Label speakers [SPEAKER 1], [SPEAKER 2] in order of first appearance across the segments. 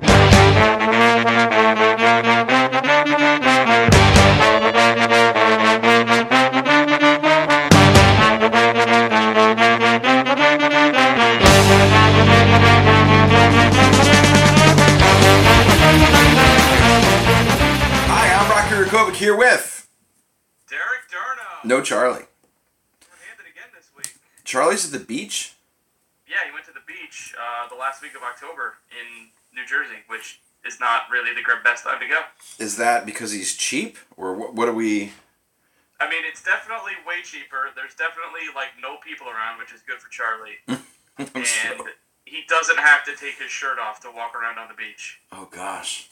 [SPEAKER 1] Hi, I'm Rocky Rakovic here with
[SPEAKER 2] Derek Durno.
[SPEAKER 1] No Charlie.
[SPEAKER 2] Handed again this week.
[SPEAKER 1] Charlie's at the beach?
[SPEAKER 2] Yeah, he went to the beach uh, the last week of October in New Jersey, which is not really the best time to go.
[SPEAKER 1] Is that because he's cheap? Or what, what are we.
[SPEAKER 2] I mean, it's definitely way cheaper. There's definitely like no people around, which is good for Charlie. And he doesn't have to take his shirt off to walk around on the beach.
[SPEAKER 1] Oh, gosh.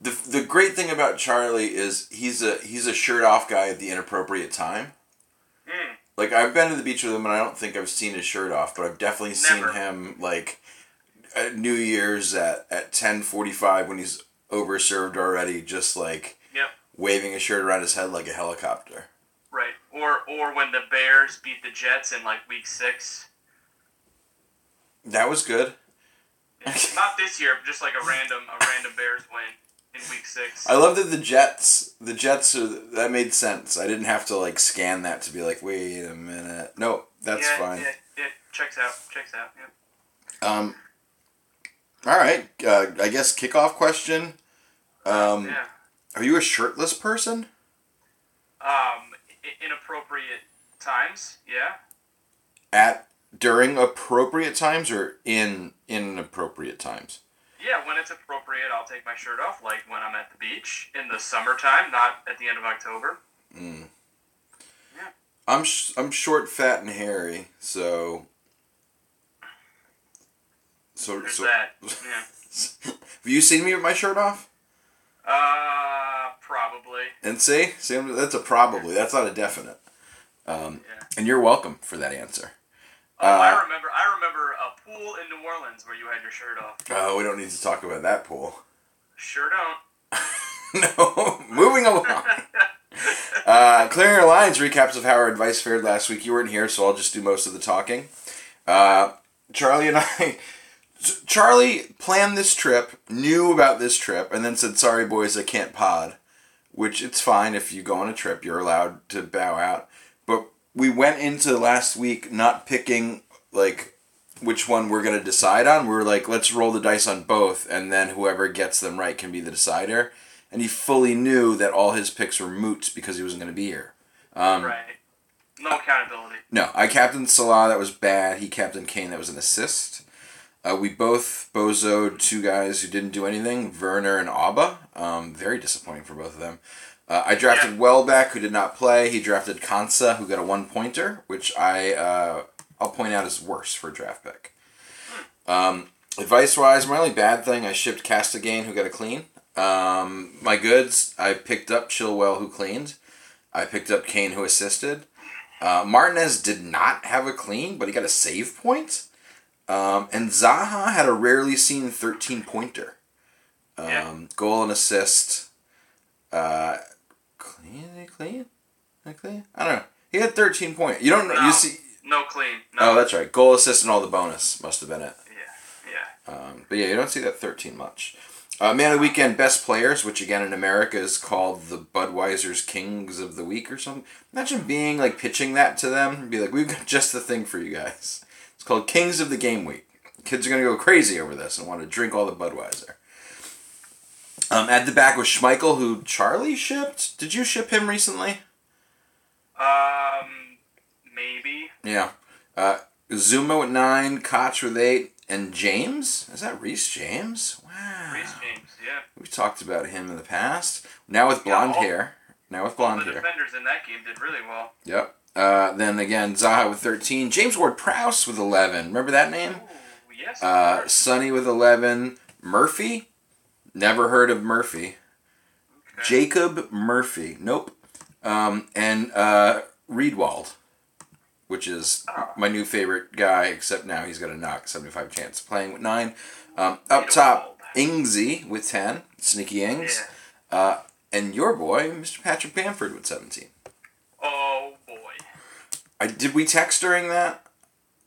[SPEAKER 1] The, the great thing about Charlie is he's a he's a shirt off guy at the inappropriate time.
[SPEAKER 2] Mm.
[SPEAKER 1] Like I've been to the beach with him and I don't think I've seen his shirt off, but I've definitely seen him like at New Year's at at ten forty five when he's overserved already, just like
[SPEAKER 2] Yep.
[SPEAKER 1] waving his shirt around his head like a helicopter.
[SPEAKER 2] Right. Or or when the Bears beat the Jets in like week six.
[SPEAKER 1] That was good.
[SPEAKER 2] Not this year, but just like a random a random Bears win in week six.
[SPEAKER 1] I love that the Jets, the Jets are that made sense. I didn't have to like scan that to be like, wait a minute. No, that's
[SPEAKER 2] yeah,
[SPEAKER 1] fine.
[SPEAKER 2] Yeah, yeah, checks out. Checks out. Yeah.
[SPEAKER 1] Um, all right. Uh, I guess kickoff question. Um,
[SPEAKER 2] yeah.
[SPEAKER 1] are you a shirtless person?
[SPEAKER 2] Um, inappropriate times. Yeah.
[SPEAKER 1] At during appropriate times or in inappropriate times?
[SPEAKER 2] Yeah, when it's appropriate, I'll take my shirt off, like when I'm at the beach in the summertime, not at the end of October.
[SPEAKER 1] Mm.
[SPEAKER 2] Yeah.
[SPEAKER 1] I'm sh- I'm short, fat, and hairy, so. So,
[SPEAKER 2] There's
[SPEAKER 1] so
[SPEAKER 2] that. Yeah.
[SPEAKER 1] have you seen me with my shirt off?
[SPEAKER 2] Uh, probably.
[SPEAKER 1] And see, see, I'm- that's a probably. That's not a definite. Um,
[SPEAKER 2] Yeah.
[SPEAKER 1] and you're welcome for that answer.
[SPEAKER 2] Oh, I
[SPEAKER 1] Uh,
[SPEAKER 2] remember. I remember a pool in New Orleans where you had your shirt off.
[SPEAKER 1] Oh, we don't need to talk about that pool.
[SPEAKER 2] Sure don't.
[SPEAKER 1] no, moving along. Uh, clearing our lines recaps of how our advice fared last week. You weren't here, so I'll just do most of the talking. Uh, Charlie and I. Charlie planned this trip, knew about this trip, and then said, "Sorry, boys, I can't pod." Which it's fine if you go on a trip, you're allowed to bow out. But we went into last week not picking like which one we're gonna decide on. We were like, let's roll the dice on both, and then whoever gets them right can be the decider. And he fully knew that all his picks were moot because he wasn't gonna be here. Um,
[SPEAKER 2] right. No accountability.
[SPEAKER 1] no, I captained Salah. That was bad. He captained Kane. That was an assist. Uh, we both bozoed two guys who didn't do anything, Werner and Auba. Um, very disappointing for both of them. Uh, I drafted Welbeck, who did not play. He drafted Kansa, who got a one pointer, which I uh, I'll point out is worse for a draft pick. Um, advice wise, my only bad thing, I shipped Castagne, who got a clean. Um, my goods, I picked up Chilwell, who cleaned. I picked up Kane, who assisted. Uh, Martinez did not have a clean, but he got a save point. Um, and Zaha had a rarely seen 13 pointer. Um,
[SPEAKER 2] Yeah.
[SPEAKER 1] Goal and assist. Uh, clean? Clean? Clean? I don't know. He had 13 point. You don't know. You see.
[SPEAKER 2] No clean. No.
[SPEAKER 1] Oh, that's right. Goal, assist, and all the bonus must have been it.
[SPEAKER 2] Yeah. Yeah.
[SPEAKER 1] Um, but yeah, you don't see that 13 much. Uh, Man of the Weekend Best Players, which again in America is called the Budweiser's Kings of the Week or something. Imagine being like pitching that to them and be like, we've got just the thing for you guys. It's called Kings of the Game Week. Kids are going to go crazy over this and want to drink all the Budweiser. Um, at the back was Schmeichel, who Charlie shipped. Did you ship him recently?
[SPEAKER 2] Um. Maybe.
[SPEAKER 1] Yeah. Uh, Zouma with nine, Koch with eight, and James? Is that Reece James? Wow.
[SPEAKER 2] Reece James. Yeah.
[SPEAKER 1] We've talked about him in the past. Now with
[SPEAKER 2] Yeah,
[SPEAKER 1] blonde
[SPEAKER 2] all-
[SPEAKER 1] hair. Now with blonde
[SPEAKER 2] the
[SPEAKER 1] hair.
[SPEAKER 2] defenders in that game did really well.
[SPEAKER 1] Yep. Uh, then again, Zaha with 13. James Ward Prowse with 11. Remember that name?
[SPEAKER 2] Ooh, yes.
[SPEAKER 1] Uh. Sonny with 11. Murphy? Never heard of Murphy. Jacob Murphy. Nope. Um, and uh, Riedewald, which is
[SPEAKER 2] Oh.
[SPEAKER 1] my new favorite guy, except now he's got a knock 75 chance playing with nine. Um, up top, Ingsy with 10. Sneaky Ings.
[SPEAKER 2] Yeah.
[SPEAKER 1] Uh, and your boy, Mr. Patrick Bamford with 17. I, did we text during that?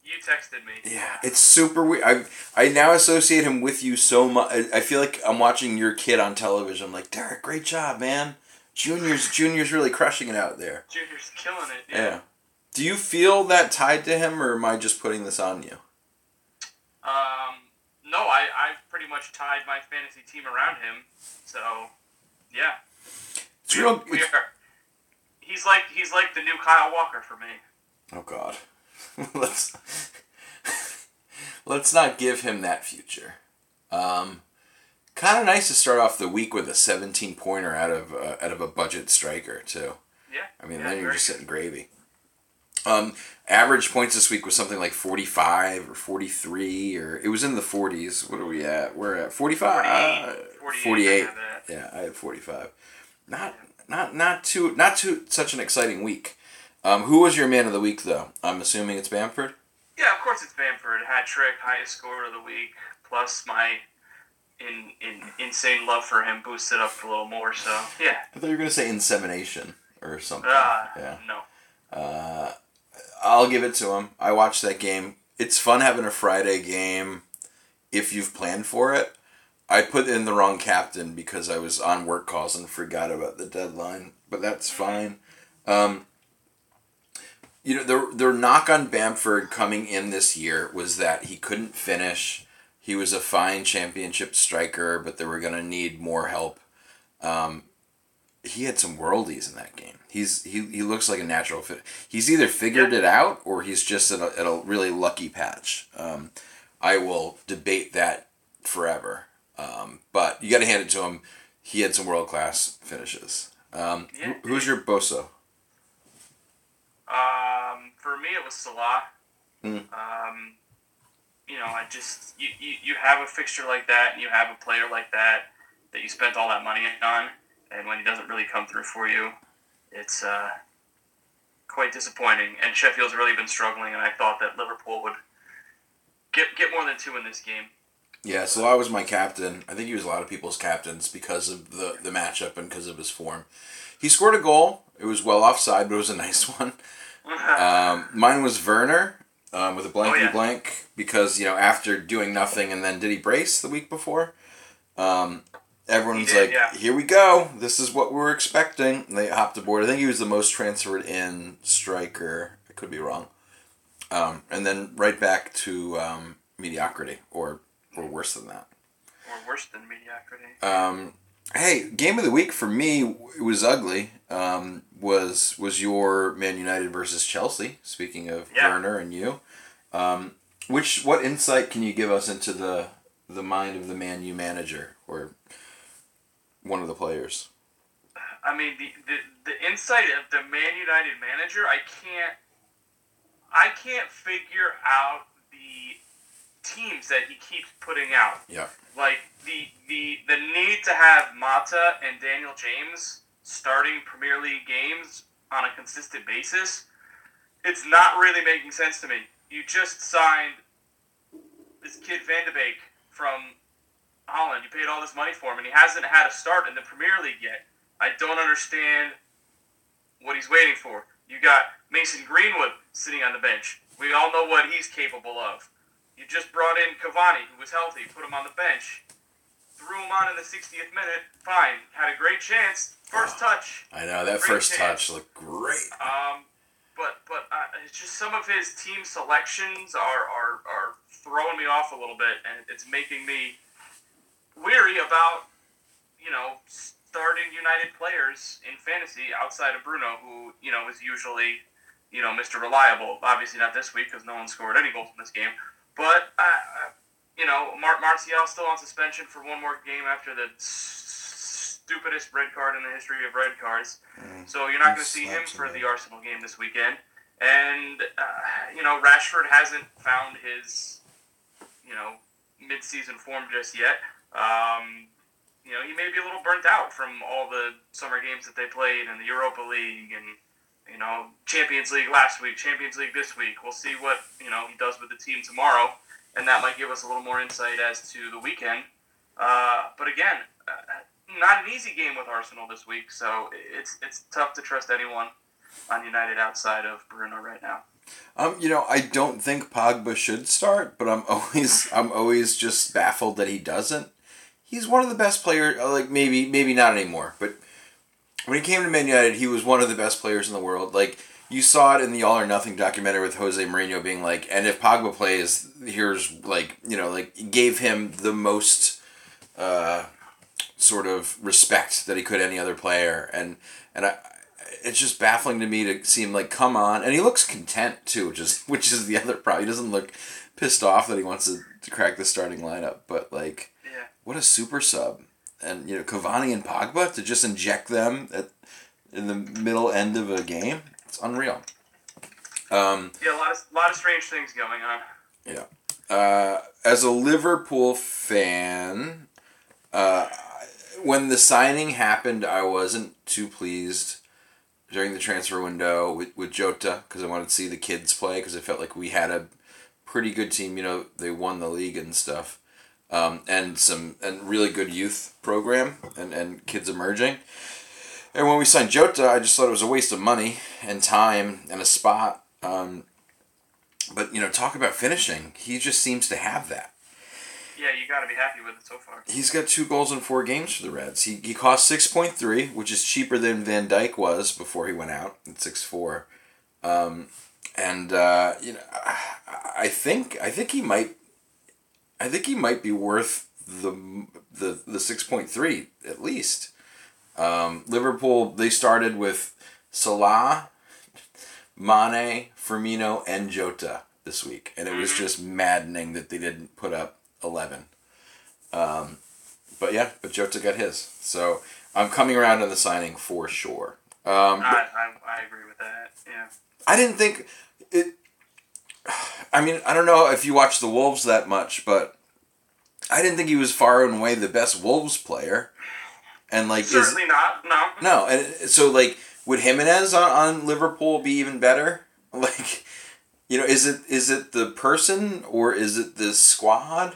[SPEAKER 2] You texted me.
[SPEAKER 1] Yeah, it's super weird. I I now associate him with you so much. I, I feel like I'm watching your kid on television. I'm like, Derek, great job, man. Junior's Junior's really crushing it out there.
[SPEAKER 2] Junior's killing it.
[SPEAKER 1] Yeah. Do you feel that tied to him, or am I just putting this on you?
[SPEAKER 2] Um, no, I I've pretty much tied my fantasy team around him. So, yeah.
[SPEAKER 1] It's
[SPEAKER 2] We-
[SPEAKER 1] real.
[SPEAKER 2] we
[SPEAKER 1] it's-
[SPEAKER 2] are- he's like he's like the new Kyle Walker for me.
[SPEAKER 1] Oh God. let's let's not give him that future. Um, kind of nice to start off the week with a 17 pointer out of uh, out of a budget striker too.
[SPEAKER 2] Yeah.
[SPEAKER 1] I mean,
[SPEAKER 2] yeah,
[SPEAKER 1] then you're just sitting gravy. Um, average points this week was something like 45 or 43, or it was in the 40s. What are we at? We're at 45,
[SPEAKER 2] 48,
[SPEAKER 1] 48.
[SPEAKER 2] 48, I have.
[SPEAKER 1] Yeah, I had 45. Not, not, not too, not too such an exciting week. Um, who was your man of the week, though? I'm assuming it's Bamford.
[SPEAKER 2] Yeah, of course it's Bamford. Hat trick, highest score of the week, plus my in, in insane love for him boosted up a little more. So yeah,
[SPEAKER 1] I thought you were gonna say insemination or something.
[SPEAKER 2] uh,
[SPEAKER 1] yeah.
[SPEAKER 2] no,
[SPEAKER 1] Uh, I'll give it to him. I watched that game. It's fun having a Friday game if you've planned for it. I put in the wrong captain because I was on work calls and forgot about the deadline, but that's fine. Um, you know, their their knock on Bamford coming in this year was that he couldn't finish. He was a fine championship striker, but they were going to need more help. Um, he had some worldies in that game. He's he, he looks like a natural fit. He's either figured it out or he's just at a, at a really lucky patch. Um, I will debate that forever. Um, but you got to hand it to him. He had some world class finishes. Um,
[SPEAKER 2] Yeah.
[SPEAKER 1] who- who's your Boso?
[SPEAKER 2] Um, for me, it was Salah.
[SPEAKER 1] Mm.
[SPEAKER 2] Um, you know, I just you, you, you have a fixture like that, and you have a player like that that you spent all that money on, and when he doesn't really come through for you, it's uh, quite disappointing. And Sheffield's really been struggling, and I thought that Liverpool would get get more than two in this game.
[SPEAKER 1] Yeah, Salah was my captain. I think he was a lot of people's captains because of the, the matchup and because of his form. He scored a goal. It was well offside, but it was a nice one. Um, mine was Werner um, with a blanky
[SPEAKER 2] Oh, yeah.
[SPEAKER 1] blank because you know after doing nothing and then did he brace the week before? Um, everyone
[SPEAKER 2] He
[SPEAKER 1] was
[SPEAKER 2] did,
[SPEAKER 1] like,
[SPEAKER 2] yeah.
[SPEAKER 1] "Here we go. This is what we are expecting." And they hopped aboard. I think he was the most transferred in striker. I could be wrong. Um, and then right back to um, mediocrity, or or worse than that.
[SPEAKER 2] or worse than mediocrity.
[SPEAKER 1] Um, hey, game of the week for me it was ugly. Um, was was your Man United versus Chelsea? Speaking of
[SPEAKER 2] Yeah.
[SPEAKER 1] Werner and you, um, which what insight can you give us into the the mind of the Man U manager or one of the players?
[SPEAKER 2] I mean, the, the the insight of the Man United manager, I can't, I can't figure out the teams that he keeps putting out.
[SPEAKER 1] Yeah,
[SPEAKER 2] Like the the the need to have Mata and Daniel James starting Premier League games on a consistent basis, it's not really making sense to me. You just signed this kid Van de Beek from Holland. You paid all this money for him, and he hasn't had a start in the Premier League yet. I don't understand what he's waiting for. You got Mason Greenwood sitting on the bench. We all know what he's capable of. You just brought in Cavani, who was healthy, put him on the bench, threw him on in the 60th minute. Fine, had a great chance. First touch.
[SPEAKER 1] I know that first
[SPEAKER 2] chance.
[SPEAKER 1] touch looked great.
[SPEAKER 2] Um, but but uh, it's just some of his team selections are, are are throwing me off a little bit, and it's making me weary about you know starting United players in fantasy outside of Bruno, who you know is usually you know Mr. Reliable. Obviously not this week because no one scored any goals in this game. But uh, uh, you know Mar- Martial still on suspension for one more game after the stupidest red card in the history of red cards. So you're not going to see him for the Arsenal game this weekend. And uh, you know Rashford hasn't found his you know mid-season form just yet. Um, you know, he may be a little burnt out from all the summer games that they played in the Europa League and you know Champions League last week, Champions League this week. We'll see what you know he does with the team tomorrow, and that might give us a little more insight as to the weekend. Uh, but again, uh, not an easy game with Arsenal this week, so it's it's tough to trust anyone on United outside of Bruno right now.
[SPEAKER 1] Um, you know, I don't think Pogba should start, but I'm always I'm always just baffled that he doesn't. He's one of the best players. Like maybe maybe not anymore, but when he came to Man United, he was one of the best players in the world. Like you saw it in the All or Nothing documentary with Jose Mourinho being like, and if Pogba plays, here's like you know like gave him the most uh, sort of respect that he could any other player, and and I. It's just baffling to me to see him like come on, and he looks content too, which is which is the other problem. He doesn't look pissed off that he wants to, to crack the starting lineup, but like,
[SPEAKER 2] Yeah.
[SPEAKER 1] what a super sub and you know Cavani and Pogba to just inject them at in the middle end of a game. It's unreal. Um,
[SPEAKER 2] Yeah, a lot of lot of strange things going on. Yeah.
[SPEAKER 1] Uh, as a Liverpool fan, uh, when the signing happened, I wasn't too pleased during the transfer window with, with Jota because I wanted to see the kids play because I felt like we had a pretty good team. You know, they won the league and stuff, um, and some and really good youth program and, and kids emerging. And when we signed Jota, I just thought it was a waste of money and time and a spot. Um, but you know, talk about finishing. He just seems to have that.
[SPEAKER 2] Yeah, you got to be happy with it so far.
[SPEAKER 1] He's got two goals in four games for the Reds. He, he cost six point three, which is cheaper than Van Dijk was before he went out at six four, um, and uh, you know, I, I think I think he might, I think he might be worth the the the six point three at least. Um, Liverpool they started with Salah, Mane, Firmino, and Jota this week, and it was just maddening that they didn't put up eleven. Um, but yeah, but Jota got his, so I'm coming around on the signing for sure. Um,
[SPEAKER 2] I, I, I agree with that. Yeah.
[SPEAKER 1] I didn't think it. I mean, I don't know if you watch the Wolves that much, but I didn't think he was far and away the best Wolves player. And like, is
[SPEAKER 2] Certainly not. No.
[SPEAKER 1] no, and so like, would Jimenez on, on Liverpool be even better? Like, you know, is it is it the person or is it the squad?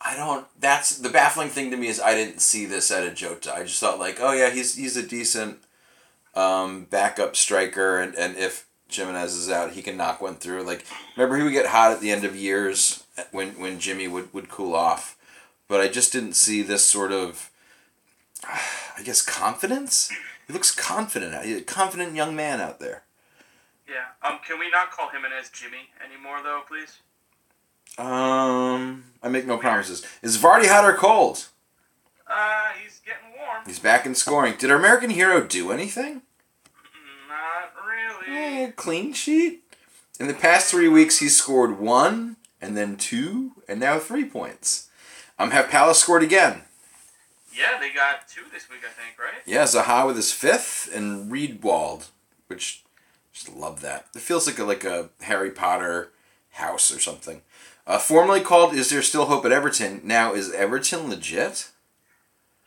[SPEAKER 1] I don't. That's the baffling thing to me is I didn't see this at a Jota. I just thought like, oh yeah, he's he's a decent um, backup striker, and, and if Jimenez is out, he can knock one through. Like, remember he would get hot at the end of years when when Jimmy would, would cool off, but I just didn't see this sort of, I guess, confidence. He looks confident. He's a confident young man out there.
[SPEAKER 2] Yeah. Um. Can we not call him and as Jimmy anymore, though, please?
[SPEAKER 1] Um, I make no promises. Is Vardy hot or cold?
[SPEAKER 2] Uh, he's getting warm.
[SPEAKER 1] He's back in scoring. Did our American hero do anything?
[SPEAKER 2] Not really.
[SPEAKER 1] Eh, clean sheet. In the past three weeks, he's scored one, and then two, and now three points. Um, have Palace scored again?
[SPEAKER 2] Yeah, they got two this week, I think, right?
[SPEAKER 1] Yeah, Zaha with his fifth, and Riedewald, which just love that. It feels like a like a Harry Potter house or something. Uh, formerly called "Is There Still Hope at Everton?" Now is Everton legit?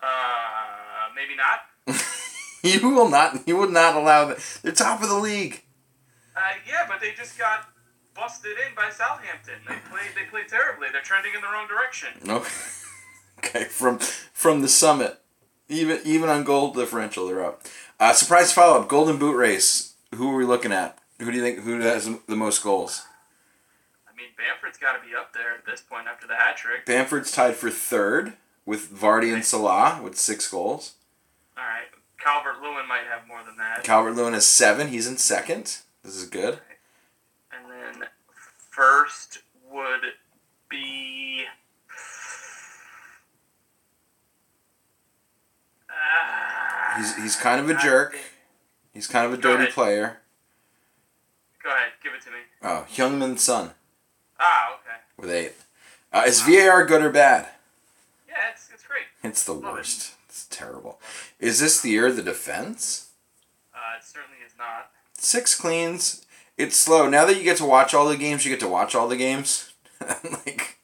[SPEAKER 2] Uh, maybe not.
[SPEAKER 1] you will not. You would not allow that. They're top of the league.
[SPEAKER 2] Uh, yeah, but they just got busted in by Southampton. They played. They played terribly. They're trending in the wrong direction.
[SPEAKER 1] No. okay, from from the summit, even even on goal differential, they're up. Uh, surprise follow up: Golden Boot race. Who are we looking at? Who do you think who has the most goals?
[SPEAKER 2] I mean, Bamford's got to be up there at this point after the hat trick.
[SPEAKER 1] Bamford's tied for third with Vardy and Salah with six goals.
[SPEAKER 2] All right, Calvert Lewin might have more than that.
[SPEAKER 1] Calvert Lewin has seven. He's in second. This is good.
[SPEAKER 2] And then first would be. Uh,
[SPEAKER 1] He's he's kind of a jerk. He's kind of a dirty player.
[SPEAKER 2] Go ahead, give it to me.
[SPEAKER 1] Oh, Heung-min Son
[SPEAKER 2] Ah, okay.
[SPEAKER 1] with eight. Uh, is VAR good or bad?
[SPEAKER 2] Yeah, it's, it's great.
[SPEAKER 1] It's the
[SPEAKER 2] Love it.
[SPEAKER 1] worst. It's terrible. Is this the year of the defense?
[SPEAKER 2] Uh, it certainly is not.
[SPEAKER 1] Six cleans. It's slow. Now that you get to watch all the games, you get to watch all the games. like,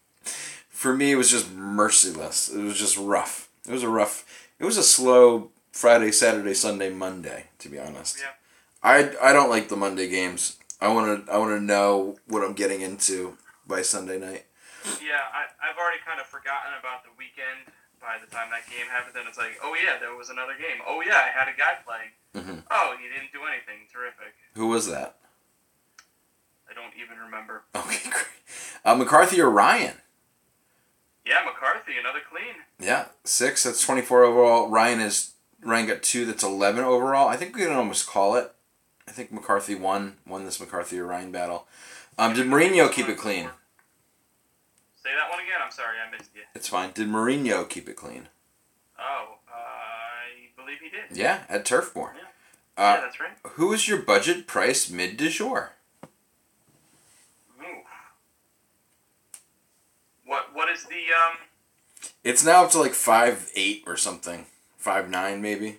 [SPEAKER 1] for me, it was just merciless. It was just rough. It was a rough. It was a slow Friday, Saturday, Sunday, Monday. To be honest.
[SPEAKER 2] Yeah.
[SPEAKER 1] I I don't like the Monday games. I want to I want to know what I'm getting into by Sunday night.
[SPEAKER 2] Yeah, I, I've already kind of forgotten about the weekend by the time that game happened. Then it's like, oh yeah, there was another game. Oh yeah, I had a guy playing.
[SPEAKER 1] Mhm.
[SPEAKER 2] Oh, he didn't do anything. Terrific.
[SPEAKER 1] Who was that?
[SPEAKER 2] I don't even remember.
[SPEAKER 1] Okay, great. Uh, McCarthy or Ryan?
[SPEAKER 2] Yeah, McCarthy, another clean.
[SPEAKER 1] Yeah, six. That's twenty four overall. Ryan is Ryan got two. That's eleven overall. I think we can almost call it. I think McCarthy won won this McCarthy or Ryan battle. Um, did Mourinho keep it clean?
[SPEAKER 2] Say that one again. I'm sorry, I missed you.
[SPEAKER 1] It's fine. Did Mourinho keep it clean?
[SPEAKER 2] Oh, I believe he did.
[SPEAKER 1] Yeah, at Turf Moor.
[SPEAKER 2] yeah,
[SPEAKER 1] Uh,
[SPEAKER 2] that's right.
[SPEAKER 1] who is your budget price mid de jour?
[SPEAKER 2] What What is the um?
[SPEAKER 1] It's now up to like five eight or something, five nine maybe.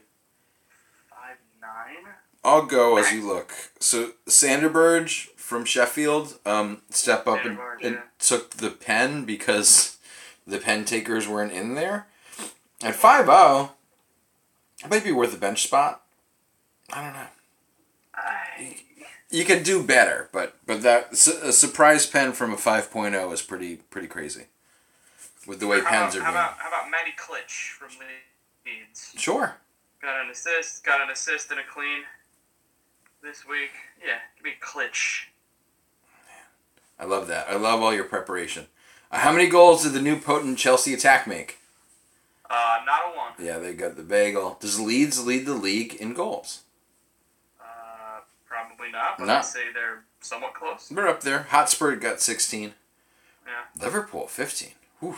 [SPEAKER 2] Five nine.
[SPEAKER 1] I'll go as you look. So Sander Berge from Sheffield, um, step up and,
[SPEAKER 2] Sander
[SPEAKER 1] Berge,
[SPEAKER 2] and
[SPEAKER 1] took the pen because the pen takers weren't in there. At five zero, it might be worth a bench spot. I don't know.
[SPEAKER 2] I,
[SPEAKER 1] You could do better, but but that a surprise pen from a 5.0 is pretty pretty crazy. With the way
[SPEAKER 2] how
[SPEAKER 1] pens
[SPEAKER 2] about,
[SPEAKER 1] are
[SPEAKER 2] how
[SPEAKER 1] being.
[SPEAKER 2] about how about Matty Klich from Leeds?
[SPEAKER 1] Sure.
[SPEAKER 2] Got an assist. Got an assist and a clean this week. Yeah, give me Klich.
[SPEAKER 1] I love that. I love all your preparation. Uh, how many goals did the new potent Chelsea attack make?
[SPEAKER 2] Uh, not a one.
[SPEAKER 1] Yeah, they got the bagel. Does Leeds lead the league in goals?
[SPEAKER 2] Uh, probably not, but
[SPEAKER 1] No.
[SPEAKER 2] I'd say they're somewhat close.
[SPEAKER 1] They're up there. Hotspur got 16.
[SPEAKER 2] Yeah.
[SPEAKER 1] Liverpool 15. Whew.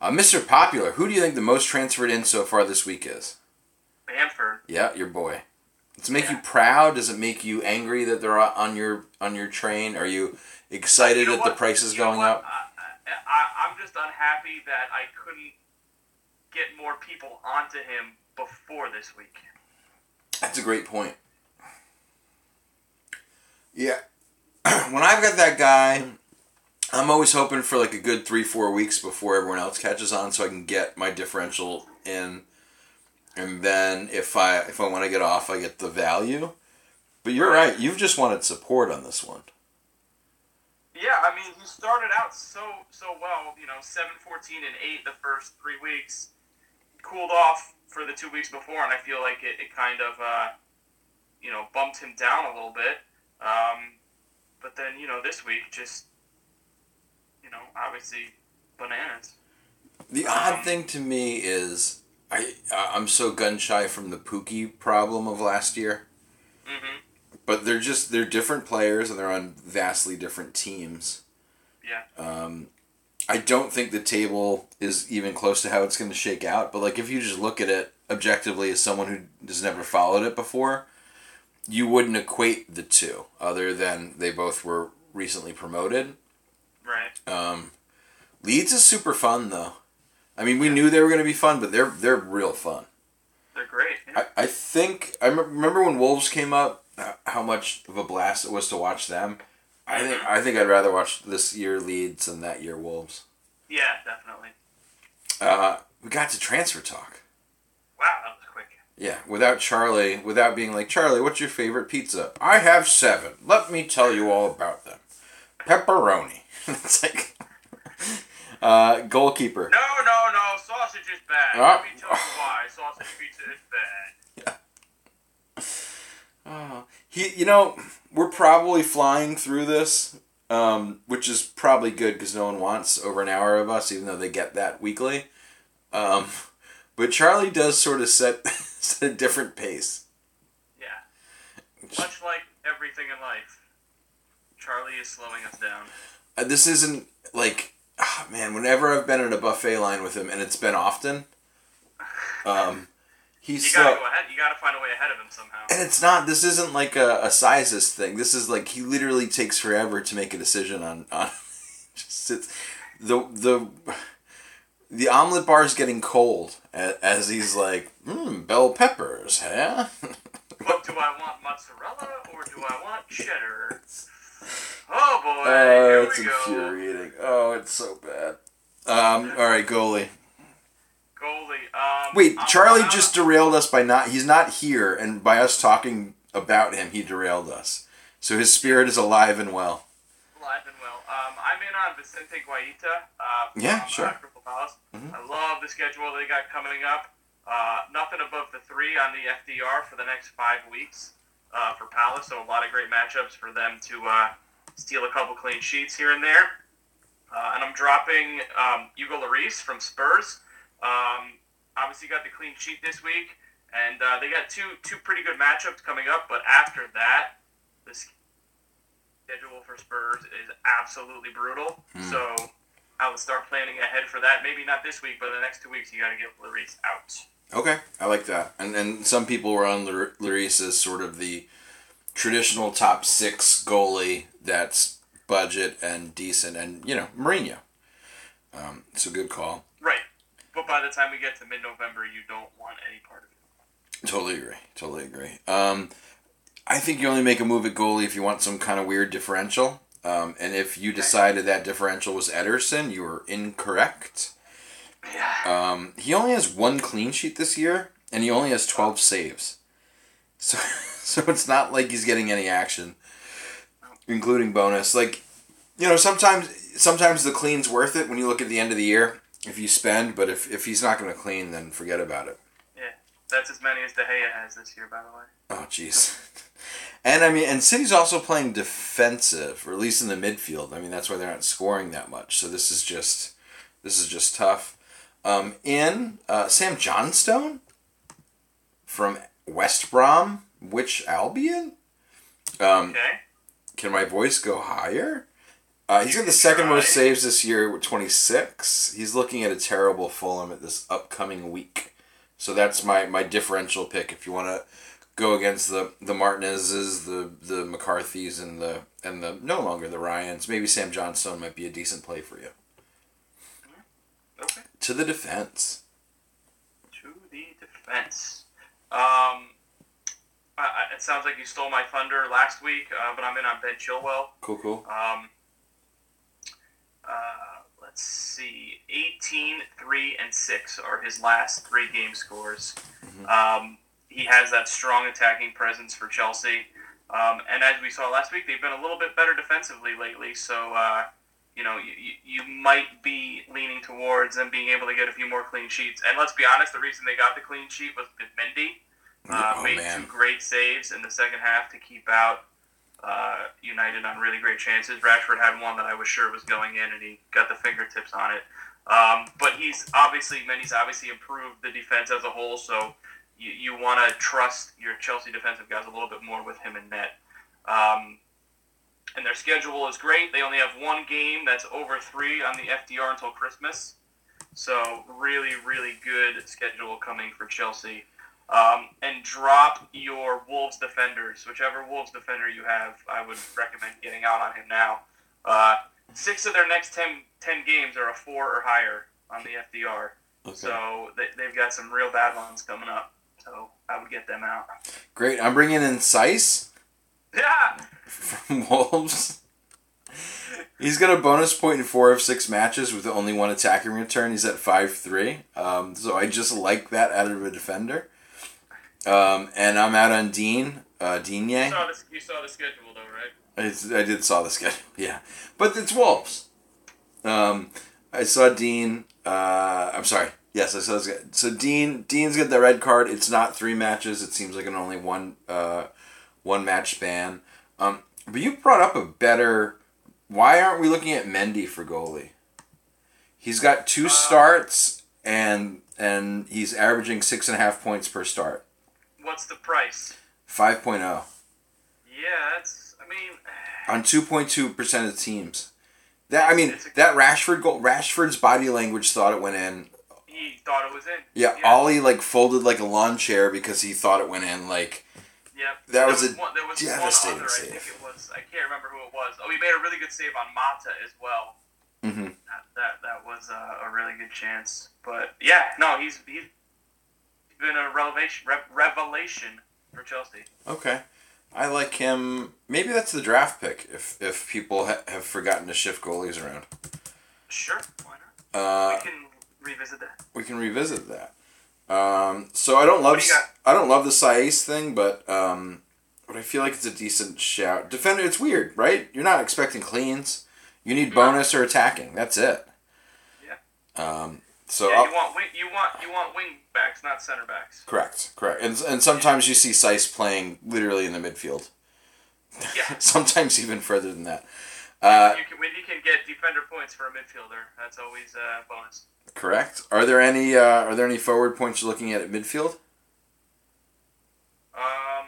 [SPEAKER 1] Uh, Mr. Popular, who do you think the most transferred in so far this week is?
[SPEAKER 2] Bamford.
[SPEAKER 1] Yeah, your boy. Does it make you proud? Does it make you angry that they're on your on your train? Are you excited
[SPEAKER 2] You know
[SPEAKER 1] that the price is
[SPEAKER 2] You
[SPEAKER 1] going up?
[SPEAKER 2] I, I, I'm just unhappy that I couldn't get more people onto him before this week.
[SPEAKER 1] That's a great point. Yeah. when I've got that guy, I'm always hoping for like a good three, four weeks before everyone else catches on so I can get my differential in. And then if I if I want to get off, I get the value. But you're right. You've just wanted support on this one.
[SPEAKER 2] Yeah, I mean, he started out so so well. You know, 7, 14, and eight the first three weeks. Cooled off for the two weeks before, and I feel like it, it kind of uh, you know bumped him down a little bit. Um, but then you know this week just you know obviously bananas.
[SPEAKER 1] The odd thing to me is I I'm so gun shy from the Pukki problem of last year.
[SPEAKER 2] hmm
[SPEAKER 1] But they're just they're different players and they're on vastly different teams.
[SPEAKER 2] Yeah.
[SPEAKER 1] Um, I don't think the table is even close to how it's going to shake out. But like if you just look at it objectively as someone who has never followed it before, you wouldn't equate the two other than they both were recently promoted.
[SPEAKER 2] Right.
[SPEAKER 1] Um, Leeds is super fun though. I mean, we knew they were going to be fun, but they're they're real fun.
[SPEAKER 2] They're great. Yeah.
[SPEAKER 1] I, I think I remember when Wolves came up, how much of a blast it was to watch them. I think I think I'd rather watch this year Leeds than that year Wolves.
[SPEAKER 2] yeah, definitely.
[SPEAKER 1] Uh, we got to transfer talk.
[SPEAKER 2] Wow, that was quick.
[SPEAKER 1] Yeah, without Charlie, without being like Charlie, what's your favorite pizza? I have seven. Let me tell you all about them. Pepperoni. it's like uh, goalkeeper.
[SPEAKER 2] No, no, no. Sausage is bad.
[SPEAKER 1] Ah.
[SPEAKER 2] Let me tell you why. Sausage pizza is bad.
[SPEAKER 1] Oh, he, you know, we're probably flying through this, um, which is probably good because no one wants over an hour of us, even though they get that weekly. Um, but Charlie does sort of set, set a different pace.
[SPEAKER 2] Yeah. Much like everything in life, Charlie is slowing us down.
[SPEAKER 1] Uh, this isn't like, ah, man. Whenever I've been in a buffet line with him, and it's been often, um, he's
[SPEAKER 2] You gotta go ahead. You gotta find a way ahead of him somehow.
[SPEAKER 1] And it's not. This isn't like a, a sizes thing. This is like he literally takes forever to make a decision on on. just sits, the the the omelet bar is getting cold as, as he's like, mm, bell peppers, huh?
[SPEAKER 2] But do I want mozzarella or do I want cheddar? Oh boy,
[SPEAKER 1] oh,
[SPEAKER 2] here
[SPEAKER 1] it's
[SPEAKER 2] we go.
[SPEAKER 1] infuriating. Oh, it's so bad. Um, all right, goalie.
[SPEAKER 2] Goalie.
[SPEAKER 1] Wait,
[SPEAKER 2] I'm-
[SPEAKER 1] Charlie just derailed us by not. He's not here, and by us talking about him, he derailed us. So his spirit is alive and well.
[SPEAKER 2] Alive and well. Um, I'm in on Vicente Guaita. Uh,
[SPEAKER 1] Yeah, sure. Mhm.
[SPEAKER 2] I love the schedule they got coming up. Uh, nothing above the three on the FDR for the next five weeks uh, for Palace. So a lot of great matchups for them to uh, steal a couple clean sheets here and there. Uh, and I'm dropping um, Hugo Lloris from Spurs. Um, obviously got the clean sheet this week, and uh, they got two two pretty good matchups coming up. But after that, the schedule for Spurs is absolutely brutal.
[SPEAKER 1] Hmm.
[SPEAKER 2] So I would start planning ahead for that. Maybe not this week, but the next two weeks you got to get Lloris out.
[SPEAKER 1] Okay, I like that. And and some people were on Lar- as sort of the traditional top six goalie that's budget and decent, and you know Mourinho. Um, it's a good call.
[SPEAKER 2] Right. But by the time we get to mid-November, you don't want any part of it.
[SPEAKER 1] Totally agree. Totally agree. Um, I think you only make a move at goalie if you want some kind of weird differential. Um, and if you decided that differential was Ederson, you were incorrect.
[SPEAKER 2] Yeah.
[SPEAKER 1] Um, he only has one clean sheet this year, and he only has twelve saves. So, so it's not like he's getting any action, including bonus. Like, you know, sometimes sometimes the clean's worth it when you look at the end of the year if you spend. But if if he's not going to clean, then forget about it.
[SPEAKER 2] Yeah. That's as many as De Gea has this year, by the way.
[SPEAKER 1] Oh, jeez. And I mean, and City's also playing defensive, or at least in the midfield. I mean, that's why they're not scoring that much. So this is just, this is just tough. Um, in uh, Sam Johnstone from West Brom, which Albion? Um,
[SPEAKER 2] Okay.
[SPEAKER 1] can my voice go higher? Uh, he's got the second most saves this year with 26. He's looking at a terrible Fulham at this upcoming week. So that's my, my differential pick if you want to go against the the Martinez's, the the McCarthy's, and the and the no longer the Ryans. Maybe Sam Johnstone might be a decent play for you.
[SPEAKER 2] Okay.
[SPEAKER 1] To the defense.
[SPEAKER 2] To the defense. Um, I, I, it sounds like you stole my thunder last week, uh, but I'm in on Ben Chilwell.
[SPEAKER 1] Cool, cool.
[SPEAKER 2] Um, uh, let's see. 18, 3, and 6 are his last three game scores. Um, he has that strong attacking presence for Chelsea. Um, and as we saw last week, they've been a little bit better defensively lately. So, uh, you know, you, you, might be leaning towards them being able to get a few more clean sheets. And let's be honest, the reason they got the clean sheet was that Mendy uh,
[SPEAKER 1] oh
[SPEAKER 2] made
[SPEAKER 1] man.
[SPEAKER 2] two great saves in the second half to keep out uh, United on really great chances. Rashford had one that I was sure was going in, and he got the fingertips on it. Um, but he's obviously, Mendy's obviously improved the defense as a whole, so you, you want to trust your Chelsea defensive guys a little bit more with him in net. Um, and their schedule is great. They only have one game that's over three on the FDR until Christmas. So really, really good schedule coming for Chelsea. Um, and drop your Wolves defenders, whichever Wolves defender you have. I would recommend getting out on him now. Uh, six of their next 10, 10 games are a four or higher on the FDR.
[SPEAKER 1] Okay.
[SPEAKER 2] So they, they've got some real bad ones coming up. So I would get them out.
[SPEAKER 1] Great. I'm bringing in Saïss
[SPEAKER 2] Yeah.
[SPEAKER 1] from Wolves. He's got a bonus point in four of six matches with only one attacking return. He's at five three. Um, so I just like that out of a defender. Um, and I'm out on Digne. Uh,
[SPEAKER 2] You
[SPEAKER 1] Digne.
[SPEAKER 2] saw, the, you saw the schedule, though, right?
[SPEAKER 1] I, I did saw the schedule. Yeah, but it's Wolves. Um, I saw Digne. Uh, I'm sorry. Yes, I saw this guy. So Digne, Digne's got the red card. It's not three matches. It seems like an only one, uh, one match span. Um, but you brought up a better. Why aren't we looking at Mendy for goalie? He's got two starts and and he's averaging six and a half points per start.
[SPEAKER 2] What's the price?
[SPEAKER 1] 5.0
[SPEAKER 2] Yeah, that's. I mean,
[SPEAKER 1] on 2.2% of teams. That I mean, that Rashford goal, Rashford's body language thought it went in.
[SPEAKER 2] he thought it was in.
[SPEAKER 1] Yeah, Ole like folded like a lawn chair because he thought it went in. Like
[SPEAKER 2] Yep.
[SPEAKER 1] That
[SPEAKER 2] There
[SPEAKER 1] was a
[SPEAKER 2] one, there was
[SPEAKER 1] devastating
[SPEAKER 2] one other,
[SPEAKER 1] save.
[SPEAKER 2] I think it was. I can't remember who it was. Oh, he made a really good save on Mata as well.
[SPEAKER 1] Mhm.
[SPEAKER 2] That that, that was uh, a really good chance. But yeah, no, he's he's been a revelation rev- revelation for Chelsea.
[SPEAKER 1] okay, I like him. Maybe that's the draft pick if if people ha- have forgotten to shift goalies around.
[SPEAKER 2] Sure, why not?
[SPEAKER 1] Uh,
[SPEAKER 2] we can revisit that.
[SPEAKER 1] we can revisit that. Um, so I don't love
[SPEAKER 2] do?
[SPEAKER 1] I don't love the Saïss thing, but um, but I feel like it's a decent shout. Defender, it's weird, right? You're not expecting cleans. You need bonus or attacking. That's it.
[SPEAKER 2] Yeah.
[SPEAKER 1] Um. So
[SPEAKER 2] yeah, you want wing, you want you want wing backs, not center backs.
[SPEAKER 1] correct, correct, and and sometimes you see Saïss playing literally in the midfield.
[SPEAKER 2] Yeah.
[SPEAKER 1] sometimes even further than that. Uh,
[SPEAKER 2] you can when you can get defender points for a midfielder, that's always a bonus.
[SPEAKER 1] Correct. Are there any uh, Are there any forward points you're looking at at midfield?
[SPEAKER 2] Um,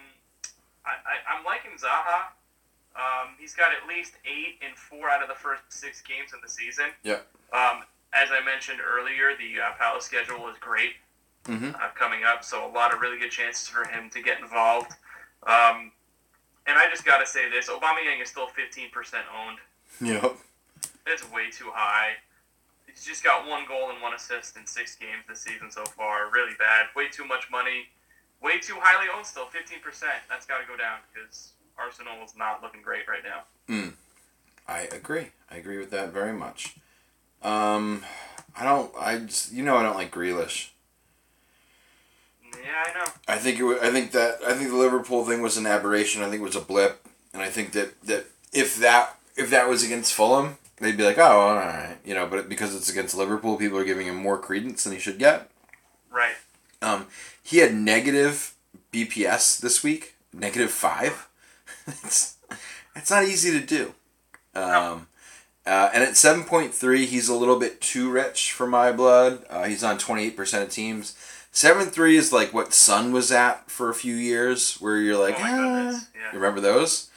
[SPEAKER 2] I, I I'm liking Zaha. Um, he's got at least eight in four out of the first six games of the season.
[SPEAKER 1] Yep.
[SPEAKER 2] Um, as I mentioned earlier, the uh, Palace schedule is great
[SPEAKER 1] Mhm.
[SPEAKER 2] uh, coming up, so a lot of really good chances for him to get involved. Um, and I just got to say this: Aubameyang is still 15% owned.
[SPEAKER 1] Yep.
[SPEAKER 2] It's way too high. He's just got one goal and one assist in six games this season so far. Really bad. Way too much money. Way too highly owned still. 15%. That's got to go down because Arsenal is not looking great right now.
[SPEAKER 1] I agree. I agree with that very much. Um, I don't. I just, you know I don't like Grealish.
[SPEAKER 2] Yeah, I know.
[SPEAKER 1] I think it. wa- I think that. I think the Liverpool thing was an aberration. I think it was a blip, and I think that that if that if that was against Fulham, they'd be like, oh, all right, you know. But because it's against Liverpool, people are giving him more credence than he should get.
[SPEAKER 2] Right.
[SPEAKER 1] Um, he had negative BPS this week, negative five. it's it's not easy to do. Um, uh, and at seven point three, he's a little bit too rich for my blood. Uh, he's on twenty eight percent of teams. Seven three is like what Son was at for a few years, where you're like,
[SPEAKER 2] Oh
[SPEAKER 1] "Ah."
[SPEAKER 2] yeah.
[SPEAKER 1] you remember those?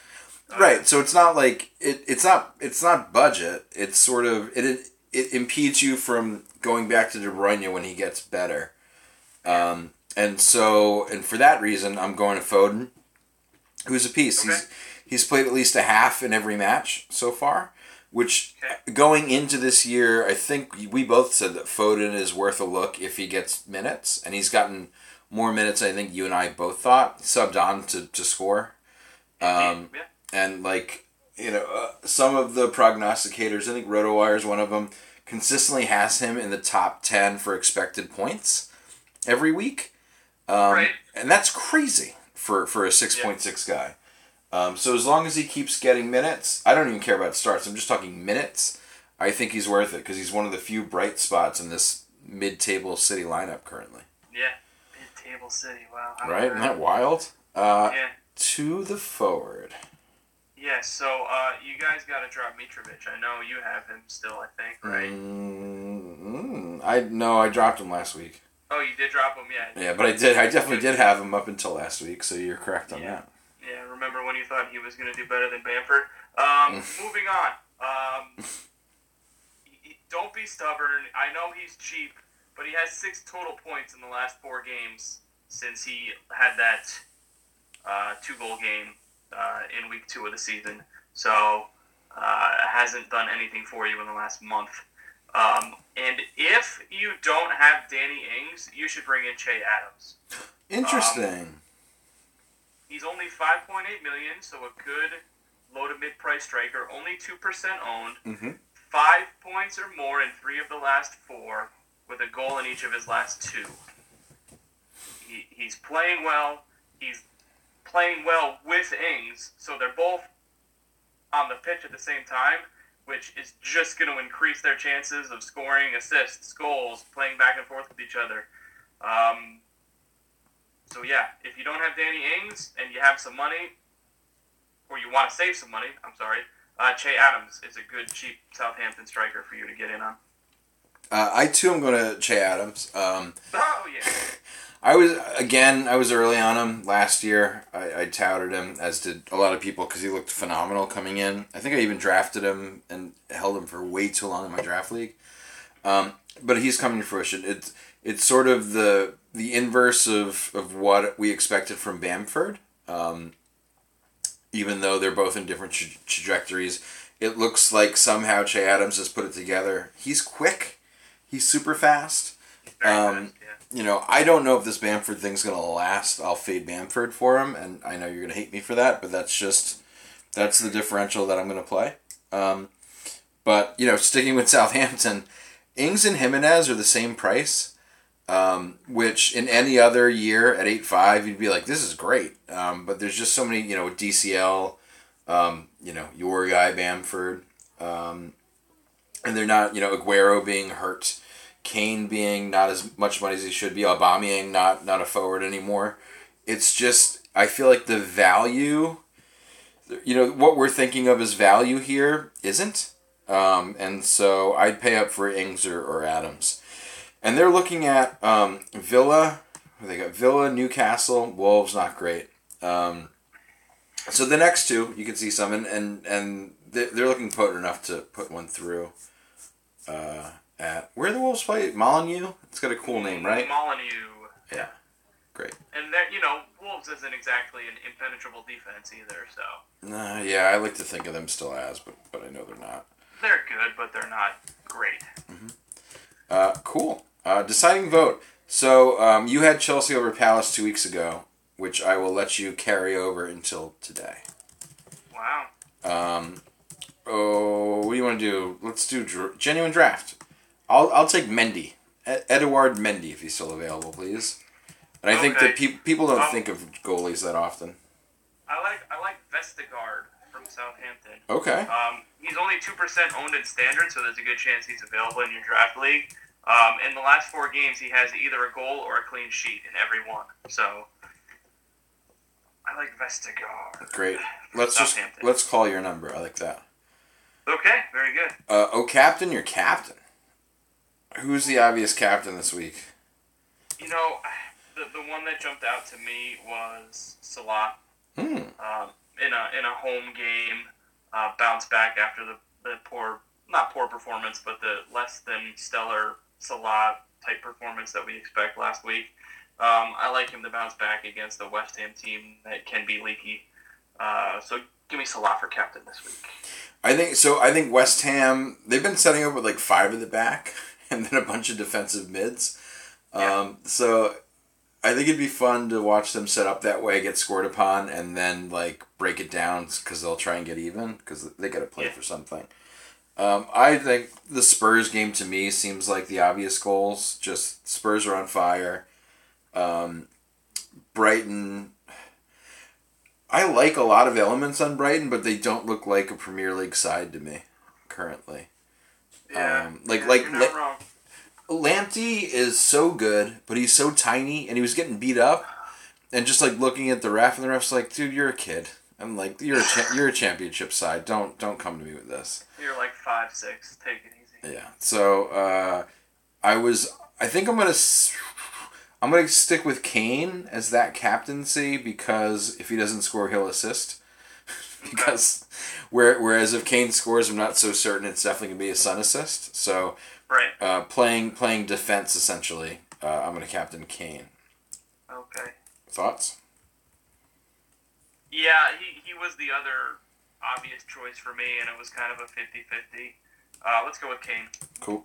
[SPEAKER 1] Right. So it's not like it. It's not. It's not budget. It's sort of it. It, it impedes you from going back to De Bruyne when he gets better. Um, and so, and for that reason, I'm going to Foden, who's a piece. He's
[SPEAKER 2] Okay.
[SPEAKER 1] he's played at least a half in every match so far. Which
[SPEAKER 2] Okay.
[SPEAKER 1] going into this year, I think we both said that Foden is worth a look if he gets minutes, and he's gotten more minutes. than I think you and I both thought subbed on to to score. Um,
[SPEAKER 2] yeah.
[SPEAKER 1] And like you know uh, some of the prognosticators i think rotowire is one of them consistently has him in the top 10 for expected points every week um,
[SPEAKER 2] Right.
[SPEAKER 1] and that's crazy for for a 6.6 guy um, so as long as he keeps getting minutes i don't even care about starts i'm just talking minutes i think he's worth it because he's one of the few bright spots in this mid-table city lineup currently
[SPEAKER 2] Yeah. Mid-table city. Wow.
[SPEAKER 1] right isn't that wild uh,
[SPEAKER 2] Yeah.
[SPEAKER 1] to the forward
[SPEAKER 2] Yeah. So uh, you guys got to drop Mitrovic. I know you have him still. I think. Right.
[SPEAKER 1] Mm, I no, I dropped him last week.
[SPEAKER 2] Oh, you did drop him. Yeah.
[SPEAKER 1] Yeah, but I did. I definitely did have him up until last week. So you're correct on
[SPEAKER 2] Yeah.
[SPEAKER 1] that.
[SPEAKER 2] Yeah, remember when you thought he was going to do better than Bamford? Um, moving on. Um, don't be stubborn. I know he's cheap, but he has six total points in the last four games since he had that uh, two goal game uh, in week two of the season. So, uh, hasn't done anything for you in the last month. Um, and if you don't have Danny Ings, you should bring in Che Adams.
[SPEAKER 1] Interesting.
[SPEAKER 2] He's only 5.8 million, so a good low to mid price striker. Only 2% owned.
[SPEAKER 1] mm-hmm.
[SPEAKER 2] Five points or more in three of the last four, with a goal in each of his last two. He, he's playing well. He's playing well with Ings, so they're both on the pitch at the same time, which is just going to increase their chances of scoring assists, goals, playing back and forth with each other. Um, so yeah, if you don't have Danny Ings and you have some money, or you want to save some money, I'm sorry, uh, Che Adams is a good cheap Southampton striker for you to get in on.
[SPEAKER 1] Uh, I too am going to Che Adams. Um,
[SPEAKER 2] Oh yeah,
[SPEAKER 1] I was again. I was early on him last year. I, I touted him as did a lot of people because he looked phenomenal coming in. I think I even drafted him and held him for way too long in my draft league. Um, but he's coming to fruition. It's it's sort of the the inverse of, of what we expected from Bamford. Um, even though they're both in different tra- trajectories, it looks like somehow Che Adams has put it together. He's quick. He's super fast. Um. You know, I don't know if this Bamford thing's gonna last. I'll fade Bamford for him, and I know you're gonna hate me for that, but that's just that's the differential that I'm gonna play. Um, but you know, sticking with Southampton, Ings and Jimenez are the same price. Um, which in any other year at eight five, you'd be like, this is great. Um, but there's just so many, you know, DCL, um, you know, your guy Bamford, um, and they're not, you know, Aguero being hurt, Kane being not as much money as he should be, Aubameyang not not a forward anymore. It's just I feel like the value, you know, what we're thinking of as value here isn't, um, and so I'd pay up for Ings or, or Adams. And they're looking at um, Villa. They got Villa, Newcastle, Wolves. Not great. Um, so the next two, you can see some, and and, and they're, they're looking potent enough to put one through. Uh, at where the Wolves play Molineux. It's got a cool name, right?
[SPEAKER 2] Molineux.
[SPEAKER 1] Yeah, great.
[SPEAKER 2] And that you know, Wolves isn't exactly an impenetrable defense either, so
[SPEAKER 1] Uh, yeah, I like to think of them still as, but but I know they're not.
[SPEAKER 2] they're good, but they're not great.
[SPEAKER 1] Uh, cool. Uh, deciding vote. So um, you had Chelsea over Palace two weeks ago, which I will let you carry over until today.
[SPEAKER 2] Wow.
[SPEAKER 1] Um, oh, what do you want to do? Let's do dr- genuine draft. I'll I'll take Mendy, Ed- Edouard Mendy, if he's still available, please. And I think that pe- people don't
[SPEAKER 2] Um,
[SPEAKER 1] think of goalies that often.
[SPEAKER 2] I like I like Vestergaard from Southampton.
[SPEAKER 1] Okay.
[SPEAKER 2] Um, he's only two percent owned in standard, so there's a good chance he's available in your draft league. Um, in the last four games, he has either a goal or a clean sheet in every one. So I like Vestergaard.
[SPEAKER 1] Great. Let's just let's call your number. I like that.
[SPEAKER 2] Okay, very good.
[SPEAKER 1] Uh, oh, captain, your captain. Who's the obvious captain this week?
[SPEAKER 2] You know, the the one that jumped out to me was Salah.
[SPEAKER 1] Hmm.
[SPEAKER 2] um, in a in a home game, uh, bounce back after the, the poor not poor performance, but the less than stellar Salah type performance that we expect last week. Um, I like him to bounce back against the West Ham team that can be leaky. Uh, so give me Salah for captain this week.
[SPEAKER 1] I think so. I think West Ham they've been setting up with like five in the back and then a bunch of defensive mids.
[SPEAKER 2] Yeah.
[SPEAKER 1] Um, so I think it'd be fun to watch them set up that way, get scored upon, and then like break it down because they'll try and get even because they got to play
[SPEAKER 2] Yeah.
[SPEAKER 1] for something. Um, I think the Spurs game to me seems like the obvious goals. Just Spurs are on fire. Um, Brighton. I like a lot of elements on Brighton, but they don't look like a Premier League side to me currently. Um, like-
[SPEAKER 2] Yeah,
[SPEAKER 1] like-
[SPEAKER 2] you're not
[SPEAKER 1] like-
[SPEAKER 2] wrong.
[SPEAKER 1] Lamptey is so good, but he's so tiny, and he was getting beat up, and just like looking at the ref, and the ref's like, "Dude, you're a kid." I'm like, "You're a cha- you're a championship side. Don't don't come to me with this."
[SPEAKER 2] You're like five six. Take it easy.
[SPEAKER 1] Yeah. So uh, I was. I think I'm gonna. s- I'm gonna stick with Kane as that captaincy because if he doesn't score, he'll assist. because whereas if Kane scores, I'm not so certain it's definitely gonna be a Son assist. So
[SPEAKER 2] Right.
[SPEAKER 1] uh, playing playing defense essentially, uh, I'm gonna captain Kane.
[SPEAKER 2] Okay.
[SPEAKER 1] Thoughts?
[SPEAKER 2] Yeah, he, he was the other obvious choice for me, and it was kind of a 50-50. Uh, let's go with Kane.
[SPEAKER 1] Cool.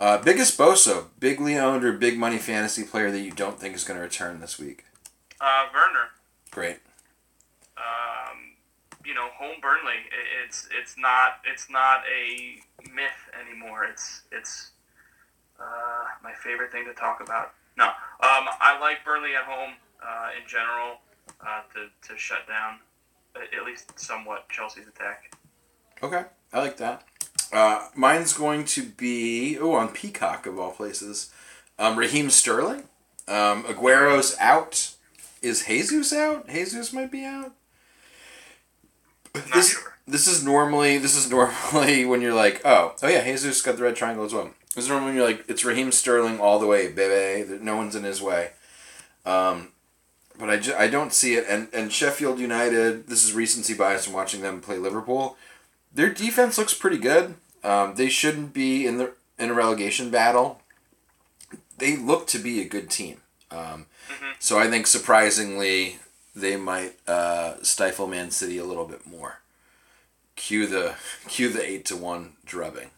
[SPEAKER 1] Uh, biggest Boso, bigly owned or big money fantasy player that you don't think is going to return this week.
[SPEAKER 2] Uh, Werner.
[SPEAKER 1] Great.
[SPEAKER 2] um, you know, home Burnley. It's it's not it's not a myth anymore. It's it's uh, my favorite thing to talk about. No, um, I like Burnley at home uh, in general uh, to to shut down at least somewhat Chelsea's attack.
[SPEAKER 1] Okay, I like that. Uh, mine's going to be oh on Peacock of all places, um, Raheem Sterling. Um, Aguero's out. Is Jesus out? Jesus might be out.
[SPEAKER 2] Not
[SPEAKER 1] This, this is normally this is normally when you're like oh oh yeah Jesus got the red triangle as well. This is normally when you're like it's Raheem Sterling all the way baby. No one's in his way. Um, but I, I don't see it. And and Sheffield United. This is recency bias from watching them play Liverpool. Their defense looks pretty good. Um, they shouldn't be in the in a relegation battle. They look to be a good team. Um,
[SPEAKER 2] Mhm.
[SPEAKER 1] So I think surprisingly they might uh, stifle Man City a little bit more. Cue the cue the eight to one drubbing.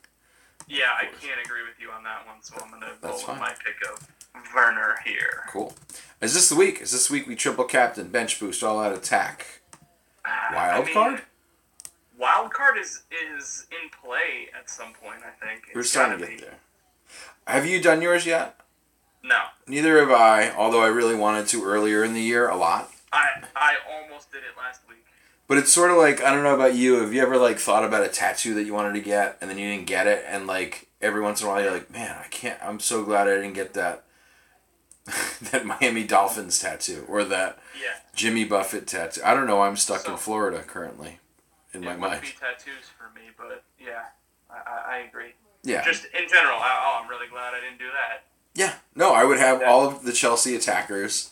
[SPEAKER 2] Yeah, I can't agree with you on that one, so I'm gonna go
[SPEAKER 1] That's
[SPEAKER 2] with
[SPEAKER 1] fine.
[SPEAKER 2] my pick of Werner here.
[SPEAKER 1] Cool. Is this the week? Is this week we triple captain, bench boost, all out attack?
[SPEAKER 2] Uh, I
[SPEAKER 1] Wild
[SPEAKER 2] mean,
[SPEAKER 1] card?
[SPEAKER 2] Wild card is is in play at some point. I think
[SPEAKER 1] We're
[SPEAKER 2] It's
[SPEAKER 1] starting
[SPEAKER 2] gotta
[SPEAKER 1] get
[SPEAKER 2] be.
[SPEAKER 1] there. Have you done yours yet?
[SPEAKER 2] No,
[SPEAKER 1] Neither have I, although I really wanted to earlier in the year a lot.
[SPEAKER 2] I I almost did it last week.
[SPEAKER 1] But it's sort of like I don't know about you. Have you ever like thought about a tattoo that you wanted to get and then you didn't get it, and like every once in a while you're like, man, I can't. I'm so glad I didn't get that that Miami Dolphins tattoo or that
[SPEAKER 2] Yeah,
[SPEAKER 1] Jimmy Buffett tattoo. I don't know. I'm stuck in Florida currently, in my mind.
[SPEAKER 2] be tattoos for me, but yeah, I, I, I agree.
[SPEAKER 1] Yeah,
[SPEAKER 2] Just in general, I, oh, I'm really glad I didn't do that.
[SPEAKER 1] yeah. No, I would have all of the Chelsea attackers,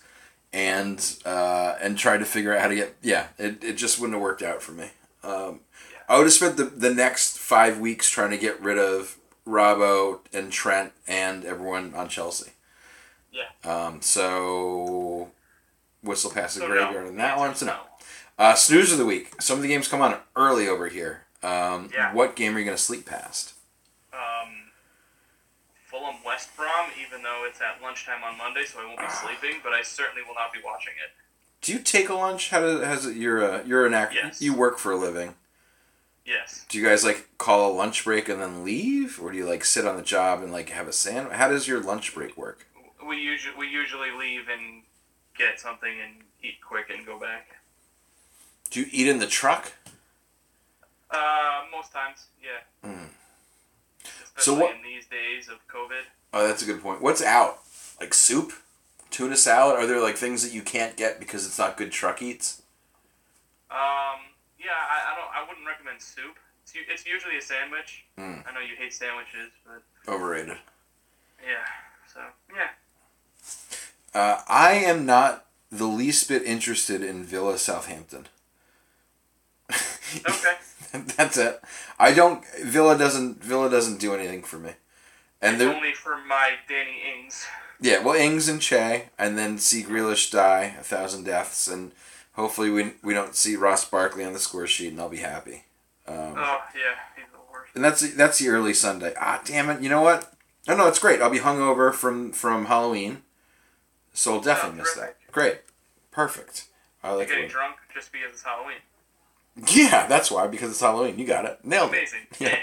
[SPEAKER 1] and uh, and try to figure out how to get. Yeah, it, it just wouldn't have worked out for me. Um,
[SPEAKER 2] Yeah.
[SPEAKER 1] I would have spent the the next five weeks trying to get rid of Robbo and Trent and everyone on Chelsea.
[SPEAKER 2] Yeah.
[SPEAKER 1] Um, so whistle past the
[SPEAKER 2] So
[SPEAKER 1] graveyard
[SPEAKER 2] no.
[SPEAKER 1] on that one. So no.
[SPEAKER 2] No.
[SPEAKER 1] Uh, snooze of the week. Some of the games come on early over here. Um,
[SPEAKER 2] Yeah.
[SPEAKER 1] What game are you going to sleep past?
[SPEAKER 2] Fulham West Brom, even though it's at lunchtime on Monday, so I won't be sleeping, but I certainly will not be watching it.
[SPEAKER 1] Do you take a lunch? How does has it? You're a you're an act.
[SPEAKER 2] Yes.
[SPEAKER 1] You work for a living.
[SPEAKER 2] Yes.
[SPEAKER 1] Do you guys like call a lunch break and then leave, or do you like sit on the job and like have a sandwich? How does your lunch break work?
[SPEAKER 2] We usually we usually leave and get something and eat quick and go back.
[SPEAKER 1] Do you eat in the truck?
[SPEAKER 2] Uh, most times, yeah.
[SPEAKER 1] Mm.
[SPEAKER 2] Especially
[SPEAKER 1] So what-
[SPEAKER 2] in these days of COVID.
[SPEAKER 1] Oh, that's a good point. What's out? Like soup, tuna salad? Are there like things that you can't get because it's not good truck eats?
[SPEAKER 2] Um, yeah, I, I don't. I wouldn't recommend soup. It's, it's usually a sandwich.
[SPEAKER 1] Mm.
[SPEAKER 2] I know you hate sandwiches, but
[SPEAKER 1] Overrated.
[SPEAKER 2] yeah. So yeah.
[SPEAKER 1] Uh, I am not the least bit interested in Villa Southampton.
[SPEAKER 2] Okay.
[SPEAKER 1] That's it. I don't. Villa doesn't. Villa doesn't do anything for me. And they're
[SPEAKER 2] only for my Danny Ings.
[SPEAKER 1] yeah. Well, Ings and Che, and then see Grealish die a thousand deaths, and hopefully we we don't see Ross Barkley on the score sheet, and I'll be happy. Um,
[SPEAKER 2] Oh yeah, he's the worst.
[SPEAKER 1] and that's that's the early Sunday. Ah, damn it! You know what? No, no, it's great. I'll be hungover from from Halloween, so I'll definitely
[SPEAKER 2] Oh,
[SPEAKER 1] miss that. Great, perfect. I
[SPEAKER 2] You're
[SPEAKER 1] like
[SPEAKER 2] getting drunk just because it's Halloween.
[SPEAKER 1] Yeah, that's why because it's Halloween. You got it, nailed it.
[SPEAKER 2] Amazing.
[SPEAKER 1] Yeah.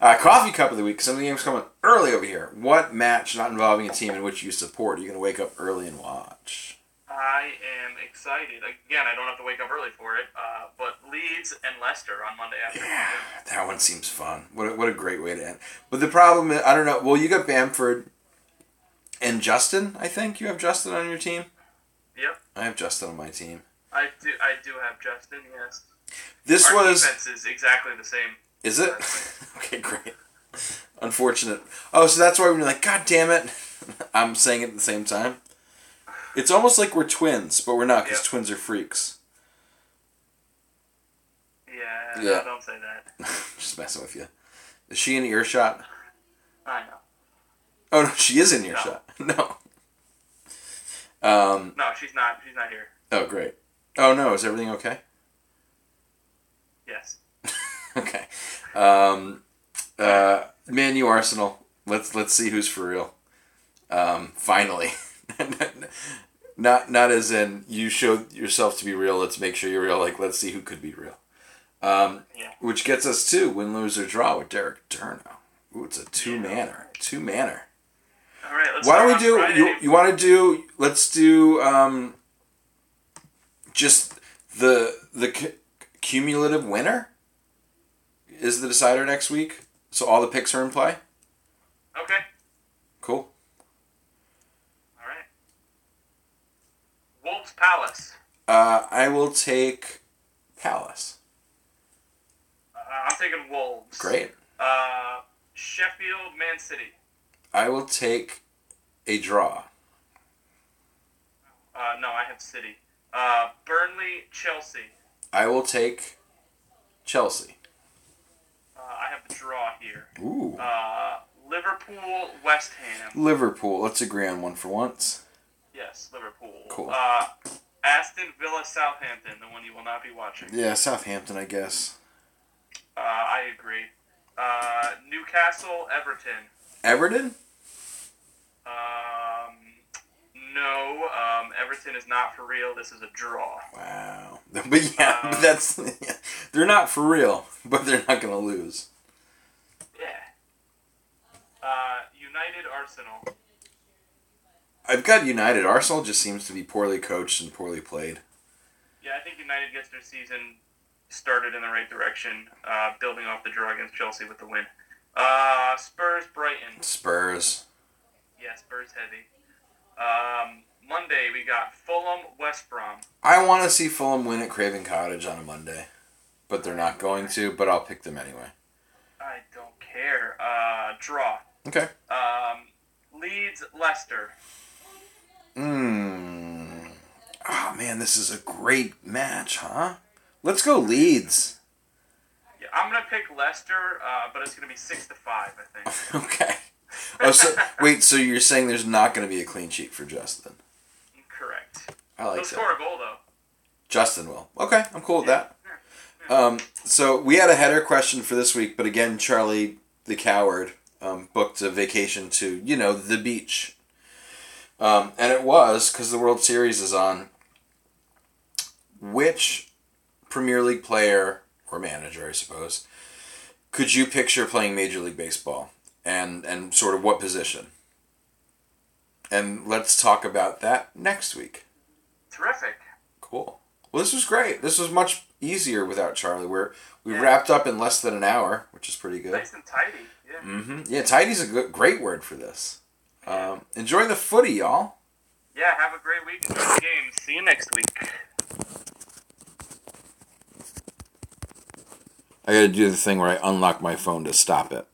[SPEAKER 1] Uh, coffee cup of the week. Some of the games coming early over here. What match not involving a team in which you support? Are you going to wake up early and watch?
[SPEAKER 2] I am excited. Again, I don't have to wake up early for it. Uh, but Leeds and Leicester on Monday afternoon.
[SPEAKER 1] Yeah, that one seems fun. What a, what a great way to end. But the problem is, I don't know. Well, you got Bamford and Justin. I think you have Justin on your team.
[SPEAKER 2] Yep.
[SPEAKER 1] I have Justin on my team.
[SPEAKER 2] I do. I do have Justin. Yes.
[SPEAKER 1] This
[SPEAKER 2] Our
[SPEAKER 1] was.
[SPEAKER 2] defense is exactly the same.
[SPEAKER 1] Is it? okay, great. Unfortunate. Oh, so that's why when you're like, God damn it, I'm saying it at the same time. It's almost like we're twins, but we're not because
[SPEAKER 2] Yeah.
[SPEAKER 1] twins are freaks.
[SPEAKER 2] Yeah.
[SPEAKER 1] Yeah.
[SPEAKER 2] No, don't say that.
[SPEAKER 1] Just messing with you. Is she in earshot?
[SPEAKER 2] I know.
[SPEAKER 1] Oh no, she is in earshot. No. Um.
[SPEAKER 2] No, she's not. She's not here.
[SPEAKER 1] Oh great. Oh no, is everything okay?
[SPEAKER 2] Yes.
[SPEAKER 1] Okay. Um. Uh. Man, U Arsenal. Let's let's see who's for real. Um. Finally. not not as in you showed yourself to be real. Let's make sure you're real. Like let's see who could be real. Um.
[SPEAKER 2] Yeah.
[SPEAKER 1] Which gets us to win, lose, or draw with Derek Durno. Ooh, it's a two manner. Two manner.
[SPEAKER 2] All right. Let's
[SPEAKER 1] Why don't we do
[SPEAKER 2] Friday.
[SPEAKER 1] you? You want to do? Let's do um. Just the the cumulative winner is the decider next week. So all the picks are in play.
[SPEAKER 2] Okay.
[SPEAKER 1] Cool.
[SPEAKER 2] All right. Wolves Palace.
[SPEAKER 1] Uh, I will take Palace.
[SPEAKER 2] Uh, I'm taking Wolves.
[SPEAKER 1] Great.
[SPEAKER 2] Uh, Sheffield Man City.
[SPEAKER 1] I will take a draw.
[SPEAKER 2] Uh, no, I have City. Uh, Burnley Chelsea.
[SPEAKER 1] I will take Chelsea.
[SPEAKER 2] Uh, I have a draw here.
[SPEAKER 1] Ooh.
[SPEAKER 2] Uh, Liverpool West Ham.
[SPEAKER 1] Liverpool. Let's agree on one for once.
[SPEAKER 2] Yes, Liverpool.
[SPEAKER 1] Cool.
[SPEAKER 2] Uh, Aston Villa Southampton, the one you will not be watching.
[SPEAKER 1] Yeah, Southampton, I guess.
[SPEAKER 2] Uh, I agree. Uh, Newcastle Everton.
[SPEAKER 1] Everton.
[SPEAKER 2] Um, no, um, Everton is not for real. This is a draw.
[SPEAKER 1] Wow. But yeah,
[SPEAKER 2] Uh,
[SPEAKER 1] that's they're not for real, but they're not gonna lose.
[SPEAKER 2] Yeah. Uh, United Arsenal.
[SPEAKER 1] I've got United. Arsenal just seems to be poorly coached and poorly played.
[SPEAKER 2] Yeah, I think United gets their season started in the right direction, uh, building off the draw against Chelsea with the win. Uh, Spurs, Brighton.
[SPEAKER 1] Spurs.
[SPEAKER 2] Yeah, Spurs heavy. Um, Monday we got Fulham, West Brom.
[SPEAKER 1] I want to see Fulham win at Craven Cottage on a Monday, but they're not going to. But I'll pick them anyway.
[SPEAKER 2] I don't care. Uh, draw.
[SPEAKER 1] Okay.
[SPEAKER 2] Um, Leeds, Leicester.
[SPEAKER 1] Mmm. Oh man, this is a great match, huh? Let's go Leeds.
[SPEAKER 2] Yeah, I'm gonna pick Leicester, uh, but it's gonna be six to five, I think.
[SPEAKER 1] okay. Oh, so wait. So you're saying there's not going to be a clean sheet for Justin?
[SPEAKER 2] Correct.
[SPEAKER 1] I like
[SPEAKER 2] He'll
[SPEAKER 1] like
[SPEAKER 2] score a goal though.
[SPEAKER 1] Justin will. Okay, I'm cool with that. Um, so we had a header question for this week, but again, Charlie the coward um, booked a vacation to you know the beach, um, and it was because the World Series is on. Which Premier League player or manager, I suppose, could you picture playing Major League Baseball, and and sort of what position? And let's talk about that next week.
[SPEAKER 2] Terrific.
[SPEAKER 1] Cool. Well, this was great. This was much easier without Charlie. We're we
[SPEAKER 2] Yeah.
[SPEAKER 1] wrapped up in less than an hour, which is pretty good.
[SPEAKER 2] Nice and tidy. Yeah.
[SPEAKER 1] Mm-hmm. Yeah, tidy's a good, great word for this. Um, enjoy the footy, y'all.
[SPEAKER 2] Yeah. Have a great week. Enjoy the games. See you next week.
[SPEAKER 1] I got to do the thing where I unlock my phone to stop it.